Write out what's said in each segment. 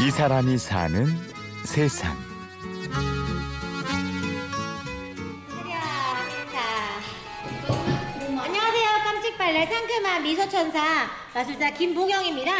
이 사람이 사는 세상. 안녕하세요. 깜찍 발랄 상큼한 미소 천사 마술사 김보경입니다.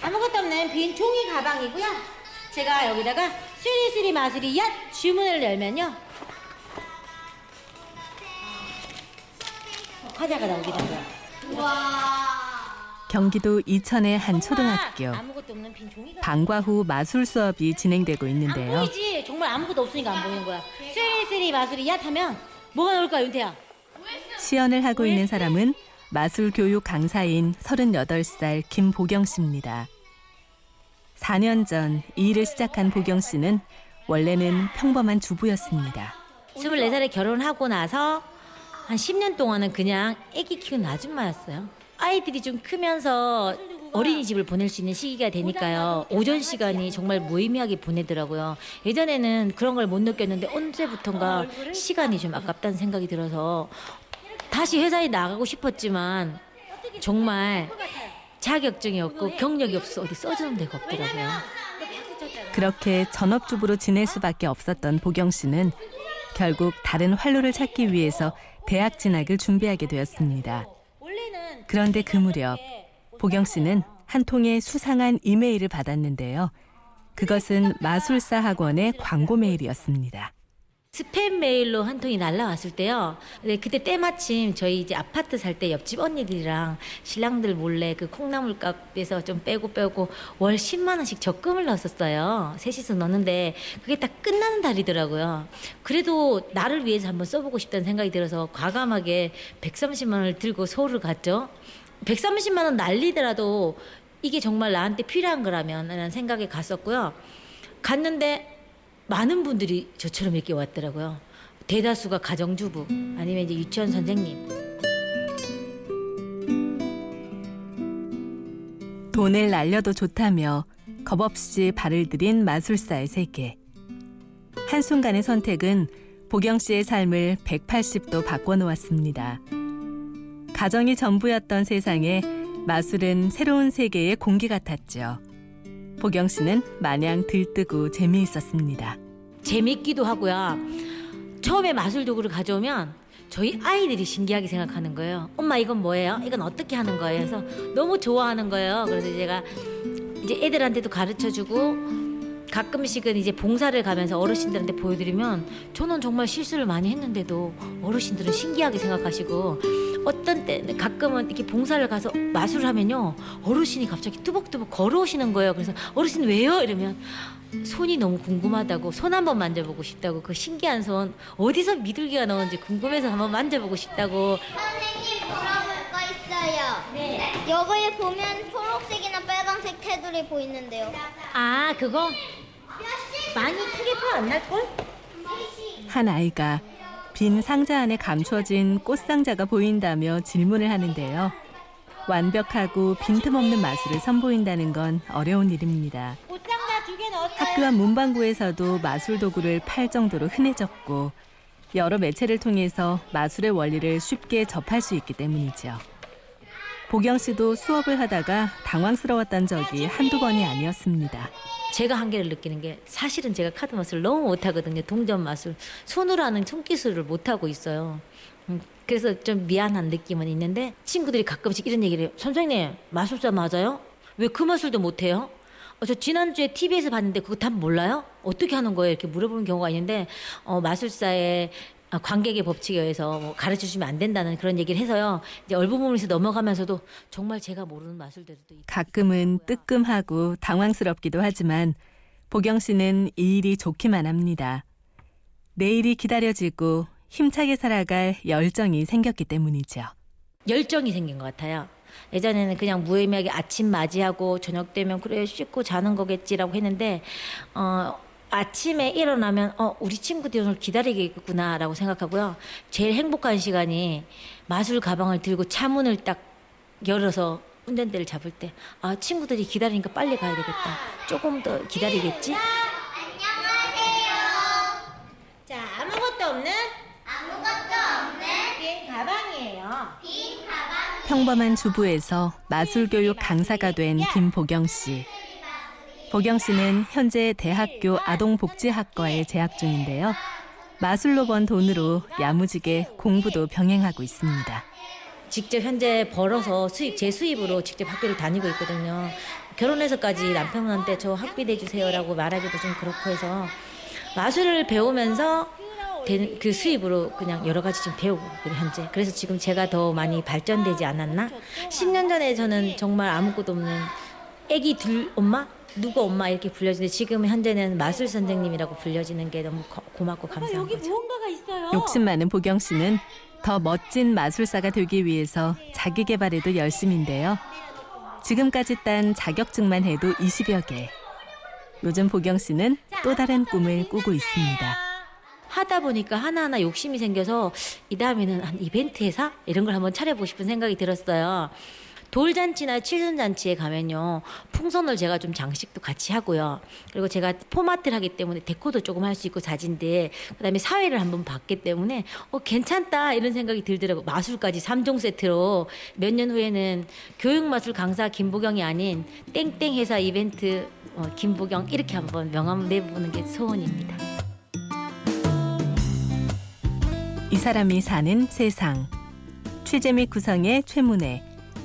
아무것도 없는 빈 종이 가방이고요. 제가 여기다가 수리수리 마술이 얏 주문을 열면요. 어, 과자가 나오기라고요. 경기도 이천의 한 초등학교. 방과 후 마술 수업이 진행되고 안 있는데요. 보이지? 정말 아무것도 없으니까 안 보이는 거야. 수리수리 마술이 얏 하면 뭐가 나올까 윤태야? 시연을 하고 있는 사람은 마술 교육 강사인 38살 김보경 씨입니다. 4년 전이 일을 시작한 보경 씨는 원래는 평범한 주부였습니다. 24살에 결혼하고 나서 한 10년 동안은 그냥 아기 키우는 아줌마였어요. 아이들이 좀 크면서 어린이집을 보낼 수 있는 시기가 되니까요. 오전 시간이 정말 무의미하게 보내더라고요. 예전에는 그런 걸 못 느꼈는데 언제부턴가 시간이 좀 아깝다는 생각이 들어서 다시 회사에 나가고 싶었지만 정말 자격증이 없고 경력이 없어 어디 써주는 데가 없더라고요. 그렇게 전업주부로 지낼 수밖에 없었던 보경 씨는 결국 다른 활로를 찾기 위해서 대학 진학을 준비하게 되었습니다. 그런데 그 무렵 보경 씨는 한 통의 수상한 이메일을 받았는데요. 그것은 마술사 학원의 광고 메일이었습니다. 스팸 메일로 한 통이 날라왔을 때요. 근데 그때 때마침 저희 이제 아파트 살 때 옆집 언니들이랑 신랑들 몰래 그 콩나물 값에서 좀 빼고 빼고 월 10만 원씩 적금을 넣었었어요. 셋이서 넣는데 그게 딱 끝나는 달이더라고요. 그래도 나를 위해서 한번 써보고 싶다는 생각이 들어서 과감하게 130만 원을 들고 서울을 갔죠. 130만 원 날리더라도 이게 정말 나한테 필요한 거라면 라는 생각에 갔었고요. 갔는데 많은 분들이 저처럼 이렇게 왔더라고요. 대다수가 가정주부 아니면 이제 유치원 선생님. 돈을 날려도 좋다며 겁없이 발을 들인 마술사의 세계. 한순간의 선택은 보경 씨의 삶을 180도 바꿔놓았습니다. 가정이 전부였던 세상에 마술은 새로운 세계의 공기 같았죠. 보경 씨는 마냥 들뜨고 재미있었습니다. 재밌기도 하고요. 처음에 마술 도구를 가져오면 저희 아이들이 신기하게 생각하는 거예요. 엄마 이건 뭐예요? 이건 어떻게 하는 거예요? 그래서 너무 좋아하는 거예요. 그래서 제가 이제 애들한테도 가르쳐 주고 가끔씩은 이제 봉사를 가면서 어르신들한테 보여드리면 저는 정말 실수를 많이 했는데도 어르신들은 신기하게 생각하시고 어떤 때 가끔은 이렇게 봉사를 가서 마술을 하면요 어르신이 갑자기 뚜벅뚜벅 걸어오시는 거예요. 그래서 어르신 왜요? 이러면 손이 너무 궁금하다고 손 한번 만져보고 싶다고 그 신기한 손 어디서 미들기가 나오는지 궁금해서 한번 만져보고 싶다고 선생님 물어볼 거 있어요. 네. 여거에 보면 초록색이나 빨간색 테두리 보이는데요. 아 그거 많이 크게 파 안 날걸? 한 아이가 빈 상자 안에 감춰진 꽃상자가 보인다며 질문을 하는데요. 완벽하고 빈틈없는 마술을 선보인다는 건 어려운 일입니다. 학교 앞 문방구에서도 마술 도구를 팔 정도로 흔해졌고 여러 매체를 통해서 마술의 원리를 쉽게 접할 수 있기 때문이죠. 보경 씨도 수업을 하다가 당황스러웠던 적이 한두 번이 아니었습니다. 제가 한계를 느끼는 게 사실은 제가 카드 마술을 너무 못하거든요. 동전 마술. 손으로 하는 손기술을 못하고 있어요. 음, 그래서 좀 미안한 느낌은 있는데 친구들이 가끔씩 이런 얘기를 해요. 선생님 마술사 맞아요? 왜 그 마술도 못해요? 어, 저 지난주에 TV에서 봤는데 그거 답 몰라요? 어떻게 하는 거예요? 이렇게 물어보는 경우가 있는데 어, 마술사의 아, 관객의 법칙에 의해서 뭐 가르쳐 주면 안 된다는 그런 얘기를 해서요. 이제 얼부분에서 넘어가면서도 정말 제가 모르는 마술들도 가끔은 뜨끔하고 당황스럽기도 하지만 보경 씨는 이 일이 좋기만 합니다. 내일이 기다려지고 힘차게 살아갈 열정이 생겼기 때문이죠. 열정이 생긴 것 같아요. 예전에는 그냥 무의미하게 아침 맞이하고 저녁 되면 그래 씻고 자는 거겠지라고 했는데 어 아침에 일어나면 어 우리 친구들이 오늘 기다리겠구나라고 생각하고요. 제일 행복한 시간이 마술 가방을 들고 차 문을 딱 열어서 운전대를 잡을 때 아 친구들이 기다리니까 빨리 가야 되겠다. 조금 더 기다리겠지? 안녕하세요. 자 아무것도 없는 아무것도 없는 빈 가방이에요. 빈 가방. 평범한 주부에서 마술 교육 강사가 된 김보경 씨. 보경 씨는 현재 대학교 아동복지학과에 재학 중인데요. 마술로 번 돈으로 야무지게 공부도 병행하고 있습니다. 직접 현재 벌어서 수입 제 수입으로 직접 학교를 다니고 있거든요. 결혼해서까지 남편한테 저 학비 내주세요라고 말하기도 좀 그렇고 해서 마술을 배우면서 된- 그 수입으로 그냥 여러 가지 좀 배우고 현재 그래서 지금 제가 더 많이 발전되지 않았나 10년 전에 저는 정말 아무것도 없는 애기 둘 엄마 누구 엄마 이렇게 불려지는데 지금 현재는 마술 선생님이라고 불려지는 게 너무 고- 고맙고 감사한 거죠. 무언가가 있어요. 욕심 많은 보경 씨는 더 멋진 마술사가 되기 위해서 자기 개발에도 열심인데요. 지금까지 딴 자격증만 해도 20여 개. 요즘 보경 씨는 또 다른 꿈을 꾸고 있습니다. 하다 보니까 하나하나 욕심이 생겨서 이 다음에는 한 이벤트 회사 이런 걸 한번 차려보고 싶은 생각이 들었어요. 돌잔치나 칠순잔치에 가면요 풍선을 제가 좀 장식도 같이 하고요 그리고 제가 포마트를 하기 때문에 데코도 조금 할 수 있고 자진데 그다음에 사회를 한번 봤기 때문에 어 괜찮다 이런 생각이 들더라고 마술까지 삼종 세트로 몇 년 후에는 교육마술 강사 김보경이 아닌 땡땡 회사 이벤트 어, 김보경 이렇게 한번 명함 내보는 게 소원입니다. 이 사람이 사는 세상. 취재 및 구성의 최문혜,